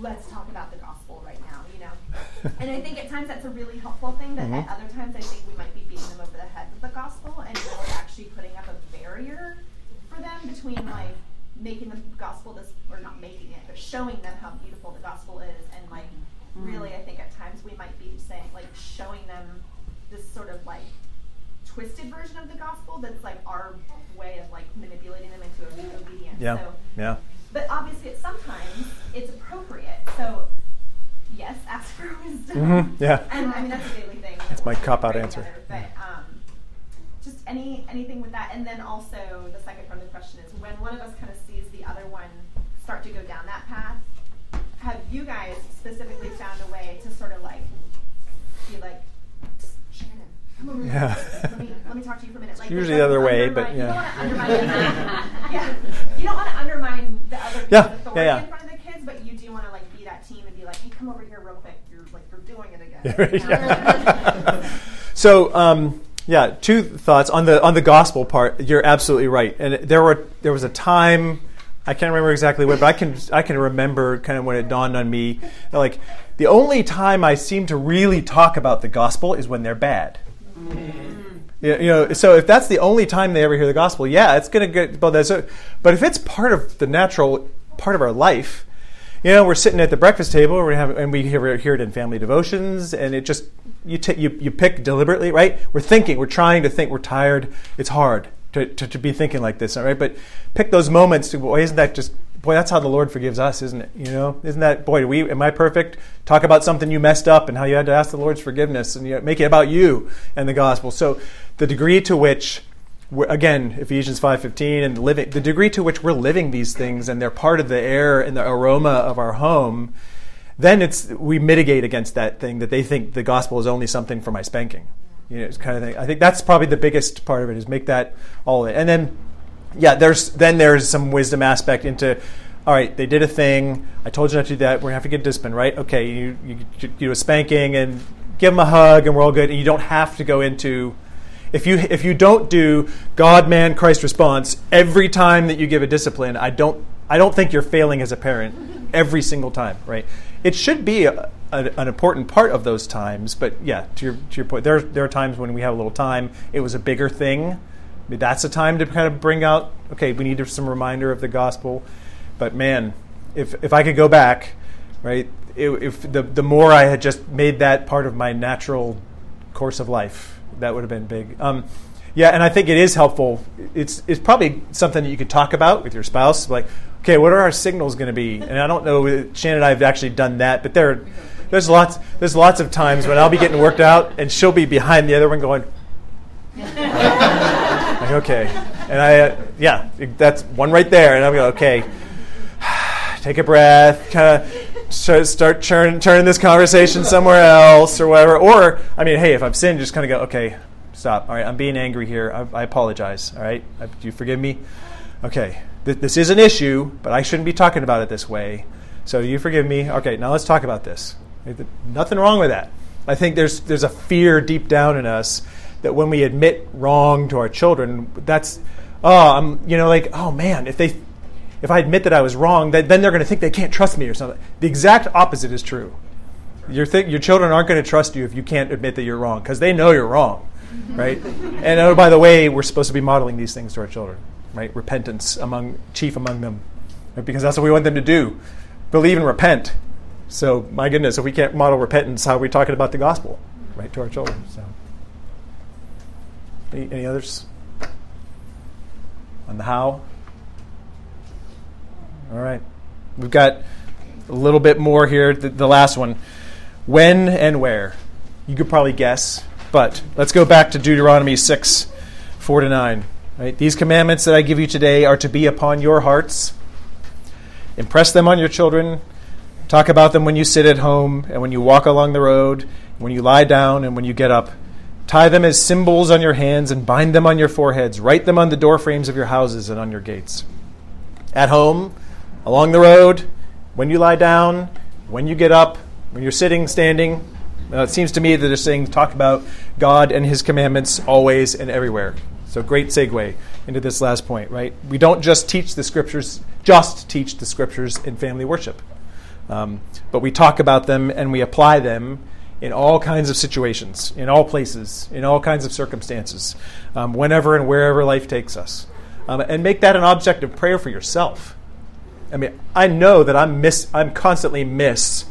let's talk about the gospel right now. You know. and I think at times that's a really helpful thing. But mm-hmm. at other times, I think we might be beating them over the head with the gospel, and really actually putting up a barrier for them between like making the gospel this or not making it, but showing them how beautiful the gospel is, and like mm. really, I think at times we might be saying like showing them this sort of like twisted version of the gospel that's like our way of like manipulating them into obedience. Yeah. So, yeah. But obviously, sometimes it's appropriate. So yes, ask for wisdom. Mm-hmm. Yeah. And I mean that's a daily thing. That's my cop out answer. Together, but um, just any anything with that, and then also the second part of the question is when one of us kind of sees the other one start to go down that path. Have you guys specifically found a way to sort of like be like, Shannon, come over yeah. Let me, let me talk to you for a minute. Like, usually the other way, but yeah. You don't want to undermine. yeah. You don't want to undermine the other yeah. authority yeah, yeah. in front of the kids, but you do want to like be that team and be like, hey, come over here real quick. You're like you're doing it again. Yeah. so. Um, yeah, two thoughts on the on the gospel part. You're absolutely right, and there were there was a time I can't remember exactly when, but I can I can remember kind of when it dawned on me like the only time I seem to really talk about the gospel is when they're bad. You know, so if that's the only time they ever hear the gospel, yeah, it's going to get. But, a, but if it's part of the natural part of our life, you know, we're sitting at the breakfast table, we have, and we hear, hear it in family devotions, and it just you, t- you you pick deliberately, right? We're thinking, we're trying to think, we're tired. It's hard to, to, to be thinking like this, all right? But pick those moments. To, boy, isn't that just boy? That's how the Lord forgives us, isn't it? You know, isn't that boy? we am I perfect? Talk about something you messed up and how you had to ask the Lord's forgiveness, and you know, make it about you and the gospel. So the degree to which again ephesians 5.15 and living the degree to which we're living these things and they're part of the air and the aroma of our home then it's we mitigate against that thing that they think the gospel is only something for my spanking you know it's kind of thing i think that's probably the biggest part of it is make that all of it and then yeah there's then there's some wisdom aspect into all right, they did a thing. I told you not to do that. We're gonna have to get disciplined, right? Okay, you, you, you do a spanking and give them a hug, and we're all good. And you don't have to go into if you if you don't do God, man, Christ response every time that you give a discipline, I don't I don't think you're failing as a parent every single time, right? It should be a, a, an important part of those times, but yeah, to your to your point, there there are times when we have a little time. It was a bigger thing. That's a time to kind of bring out. Okay, we need some reminder of the gospel. But man, if if I could go back, right? If the the more I had just made that part of my natural course of life, that would have been big. Um, yeah, and I think it is helpful. It's it's probably something that you could talk about with your spouse, like, okay, what are our signals going to be? And I don't know, Shannon and I have actually done that, but there, there's lots there's lots of times when I'll be getting worked out, and she'll be behind the other one going, okay, and I, uh, yeah, that's one right there, and I'm going, okay, take a breath, kind of start turn, turning this conversation somewhere else or whatever. Or, I mean, hey, if I've sinned, just kind of go, okay, stop. All right, I'm being angry here. I, I apologize. All right, I, do you forgive me? Okay, th- this is an issue, but I shouldn't be talking about it this way. So you forgive me. Okay, now let's talk about this. Nothing wrong with that. I think there's there's a fear deep down in us that when we admit wrong to our children, that's oh, I'm you know like oh man, if they if I admit that I was wrong, then they're going to think they can't trust me or something. The exact opposite is true. Your, th- your children aren't going to trust you if you can't admit that you're wrong because they know you're wrong, right? and oh, by the way, we're supposed to be modeling these things to our children, right? Repentance among chief among them, right? because that's what we want them to do, believe and repent. So my goodness, if we can't model repentance, how are we talking about the gospel, right, to our children? So, any, any others on the how? All right, we've got a little bit more here. The, the last one, when and where. You could probably guess, but let's go back to Deuteronomy six, four to nine. Right, these commandments that I give you today are to be upon your hearts. Impress them on your children Talk about them when you sit at home and when you walk along the road, when you lie down and when you get up. Tie them as symbols on your hands and bind them on your foreheads. Write them on the doorframes of your houses and on your gates. At home, along the road, when you lie down, when you get up, when you're sitting, standing. Uh, it seems to me that they're saying talk about God and His commandments always and everywhere. So great segue into this last point, right? We don't just teach the scriptures, just teach the scriptures in family worship. Um, but we talk about them and we apply them in all kinds of situations, in all places, in all kinds of circumstances, um, whenever and wherever life takes us. Um, and make that an object of prayer for yourself. I mean, I know that I'm miss, I'm constantly miss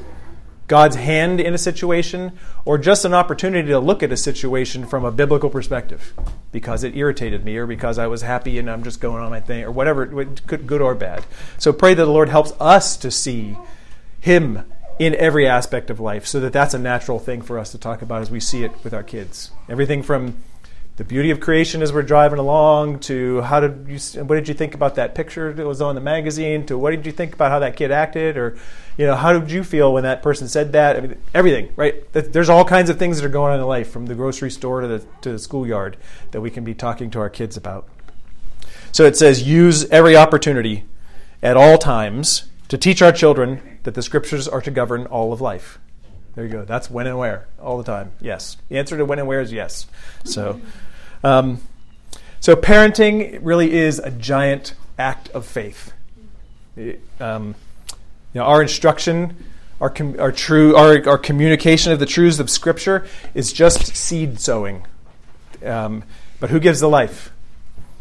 God's hand in a situation, or just an opportunity to look at a situation from a biblical perspective, because it irritated me, or because I was happy and I'm just going on my thing, or whatever, good or bad. So pray that the Lord helps us to see him in every aspect of life so that that's a natural thing for us to talk about as we see it with our kids. Everything from the beauty of creation as we're driving along to how did you what did you think about that picture that was on the magazine to what did you think about how that kid acted or you know how did you feel when that person said that? I mean everything right? There's all kinds of things that are going on in life from the grocery store to the to the schoolyard that we can be talking to our kids about. So it says use every opportunity at all times to teach our children that the scriptures are to govern all of life. There you go. That's when and where all the time. Yes. The answer to when and where is yes. So, um, so parenting really is a giant act of faith. It, um, you know, our instruction, our, com- our true, our, our communication of the truths of Scripture is just seed sowing. Um, but who gives the life?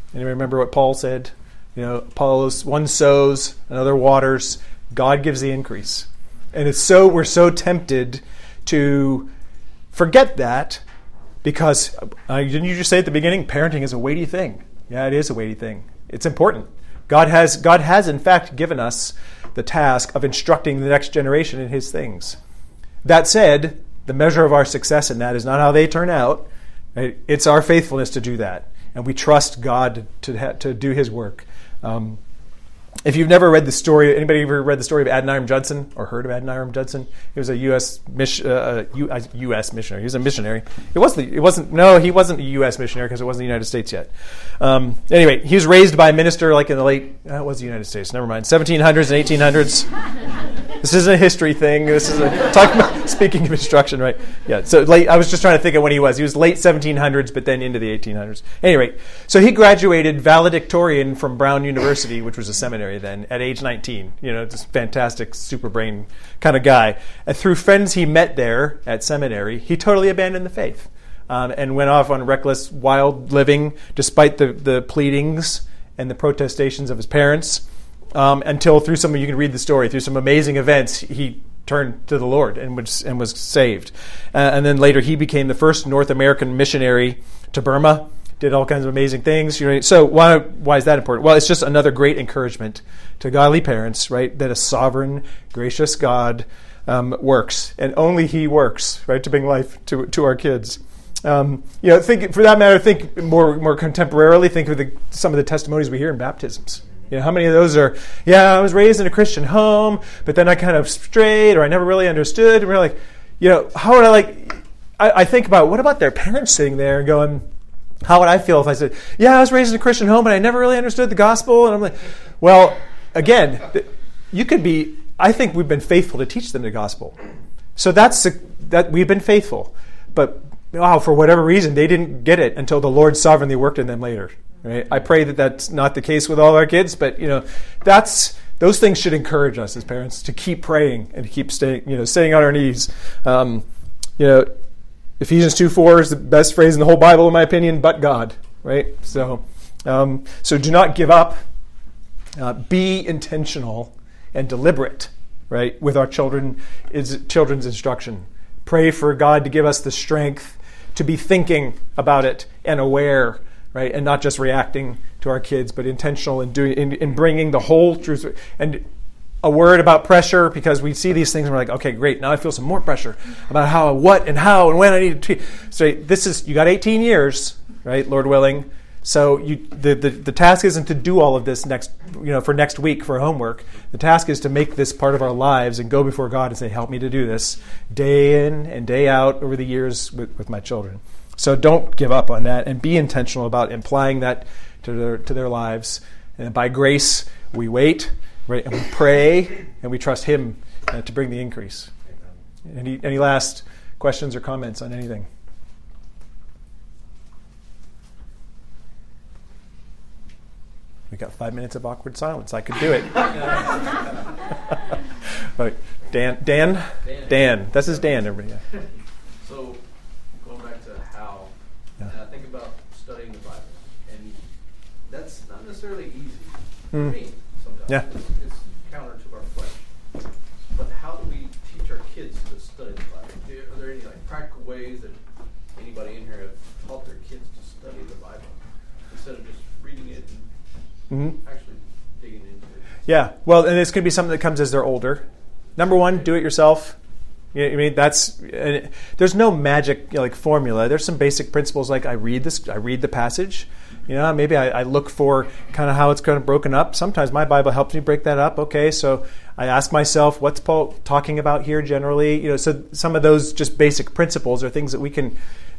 Anybody remember what Paul said? You know, Paul one sows, another waters, God gives the increase. And it's so we're so tempted to forget that because uh, didn't you just say at the beginning parenting is a weighty thing? Yeah, it is a weighty thing. It's important. God has God has in fact given us the task of instructing the next generation in his things. That said, the measure of our success in that is not how they turn out. It's our faithfulness to do that, and we trust God to to do His work. Um, if you've never read the story, anybody ever read the story of Adoniram Judson or heard of Adoniram Judson? He was a U.S. Uh, U.S. Uh, missionary. He was a missionary. It wasn't. It wasn't. No, he wasn't a U.S. missionary because it wasn't the United States yet. Um, anyway, he was raised by a minister like in the late. Uh, it was the United States. Never mind. 1700s and 1800s. This isn't a history thing. This is a talking about speaking of instruction, right? Yeah. So late. I was just trying to think of when he was. He was late 1700s, but then into the 1800s. Anyway, so he graduated valedictorian from Brown University, which was a seminary then, at age 19. You know, just fantastic, super brain kind of guy. And through friends he met there at seminary, he totally abandoned the faith. Um, and went off on reckless, wild living, despite the, the pleadings and the protestations of his parents um, until through some you can read the story through some amazing events he turned to the Lord and was and was saved, uh, and then later he became the first North American missionary to Burma. Did all kinds of amazing things. You know, so why why is that important? Well, it's just another great encouragement to godly parents, right? That a sovereign, gracious God um, works, and only He works, right, to bring life to to our kids. Um, you know, think for that matter, think more more contemporarily. Think of the, some of the testimonies we hear in baptisms. You know, how many of those are, yeah, I was raised in a Christian home, but then I kind of strayed or I never really understood. And we're like, you know, how would I like, I, I think about what about their parents sitting there and going, how would I feel if I said, yeah, I was raised in a Christian home, but I never really understood the gospel? And I'm like, well, again, you could be, I think we've been faithful to teach them the gospel. So that's, that we've been faithful. But wow, for whatever reason, they didn't get it until the Lord sovereignly worked in them later. Right? I pray that that's not the case with all our kids, but you know, that's those things should encourage us as parents to keep praying and to keep staying, you know, staying on our knees. Um, you know, Ephesians 2 4 is the best phrase in the whole Bible, in my opinion, but God, right? So, um, so do not give up. Uh, be intentional and deliberate, right, with our children is children's instruction. Pray for God to give us the strength to be thinking about it and aware, right, and not just reacting to our kids, but intentional in doing in, in bringing the whole truth and a word about pressure because we see these things and we're like, okay, great. Now I feel some more pressure about how, what, and how, and when I need to. So this is you got 18 years, right, Lord willing. So you, the, the the task isn't to do all of this next, you know, for next week for homework. The task is to make this part of our lives and go before God and say, help me to do this day in and day out over the years with, with my children. So don't give up on that and be intentional about implying that to their to their lives. And by grace, we wait Right? And we pray and we trust Him uh, to bring the increase. Any, any last questions or comments on anything? We got five minutes of awkward silence. I could do it. right. Dan, Dan, Dan, Dan. This is Dan. Everybody. Yeah. So, going back to how, yeah. I think about studying the Bible, and that's not necessarily easy for mm. me. Yeah. It's, it's, counter to our flesh. But how do we teach our kids to study the Bible? Are there any like practical ways that anybody in here have taught their kids to study the Bible instead of just reading it and mm-hmm. actually digging into it? Yeah. Well, and going to be something that comes as they're older. Number one, do it yourself. You know, I mean, that's there's no magic you know, like formula. There's some basic principles like I read this, I read the passage, you know, maybe I, I look for kind of how it's kind of broken up. Sometimes my Bible helps me break that up. Okay, so I ask myself, what's Paul talking about here generally? You know, so some of those just basic principles are things that we can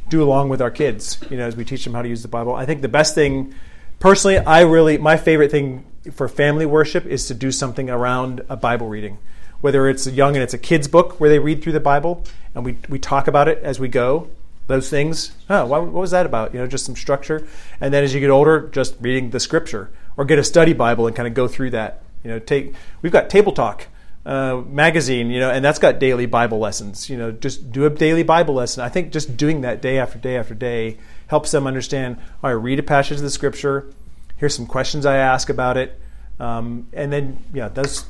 do along with our kids. You know, as we teach them how to use the Bible. I think the best thing, personally, I really my favorite thing for family worship is to do something around a Bible reading whether it's young and it's a kid's book where they read through the Bible and we, we talk about it as we go, those things. What, what was that about? You know, just some structure. And then as you get older, just reading the scripture or get a study Bible and kind of go through that. You know, take we've got Table Talk uh, magazine, you know, and that's got daily Bible lessons. You know, just do a daily Bible lesson. I think just doing that day after day after day helps them understand. All right, read a passage of the scripture. Here's some questions I ask about it, um, and then yeah, those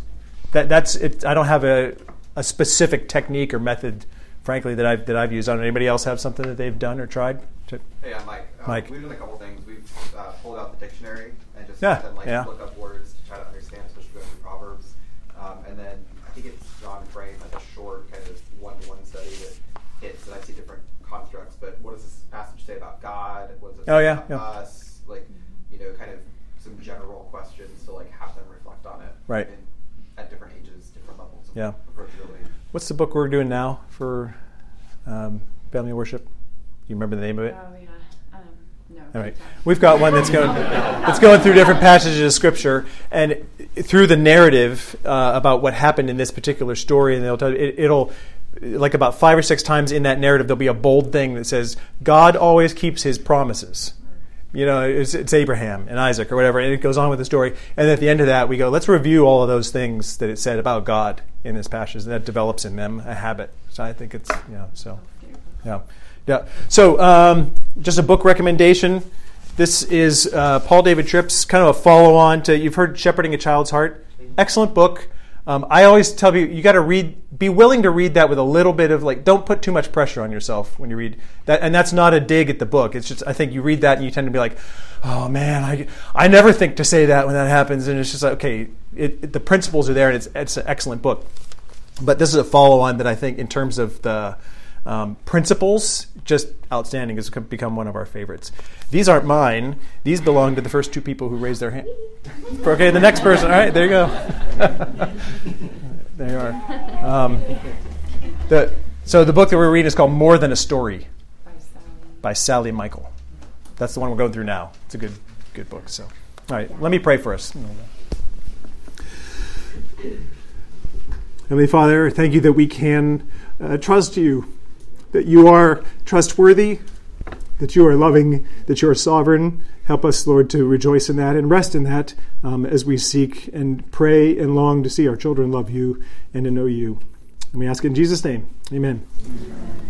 that that's it. I don't have a a specific technique or method frankly, that I've that I've used. Know. Anybody else have something that they've done or tried? To... Hey, I'm Mike. Um, Mike. We've done a couple things. We've uh, pulled out the dictionary and just yeah. then, like yeah. look up words to try to understand, especially going through Proverbs. Um, and then I think it's John Frame, like a short kind of one-to-one study that hits, and I see different constructs. But what does this passage say about God? What does it say oh, yeah, about yeah. us? Like, you know, kind of some general questions to like have them reflect on it. Right. And at different ages, different levels of yeah. approachability. What's the book we're doing now for um, family worship? You remember the name of it? Oh yeah. Um, no. All right. We've got one that's going that's going through different passages of scripture and through the narrative uh, about what happened in this particular story, and they'll tell you, it, it'll like about five or six times in that narrative, there'll be a bold thing that says, God always keeps his promises. You know, it's, it's, Abraham and Isaac or whatever, and it goes on with the story. And at the end of that, we go, let's review all of those things that it said about God in this passage, and that develops in them a habit. So I think it's, know, so, yeah. Yeah. So um, just a book recommendation. This is uh, Paul David Tripp's kind of a follow on to, you've heard Shepherding a Child's Heart. Excellent book. Um, I always tell you, you got to read, be willing to read that with a little bit of like, don't put too much pressure on yourself when you read that. And that's not a dig at the book. It's just, I think you read that and you tend to be like, oh man, I, I never think to say that when that happens. And it's just like, okay, it, it, the principles are there and it's, it's an excellent book. But this is a follow on that I think, in terms of the um, principles, just outstanding. Has become one of our favorites. These aren't mine. These belong to the first two people who raised their hand. Okay, the next person. All right, there you go. there you are. Um, the, so the book that we're reading is called More Than a Story By Sally. by Sally Michael. That's the one we're going through now. It's a good, good book. So, all right, let me pray for us. Heavenly Father, thank you that we can uh, trust you, that you are trustworthy, that you are loving, that you are sovereign. help us, Lord, to rejoice in that and rest in that um, as we seek and pray and long to see our children love you and to know you. And we ask in Jesus' name. Amen. Amen.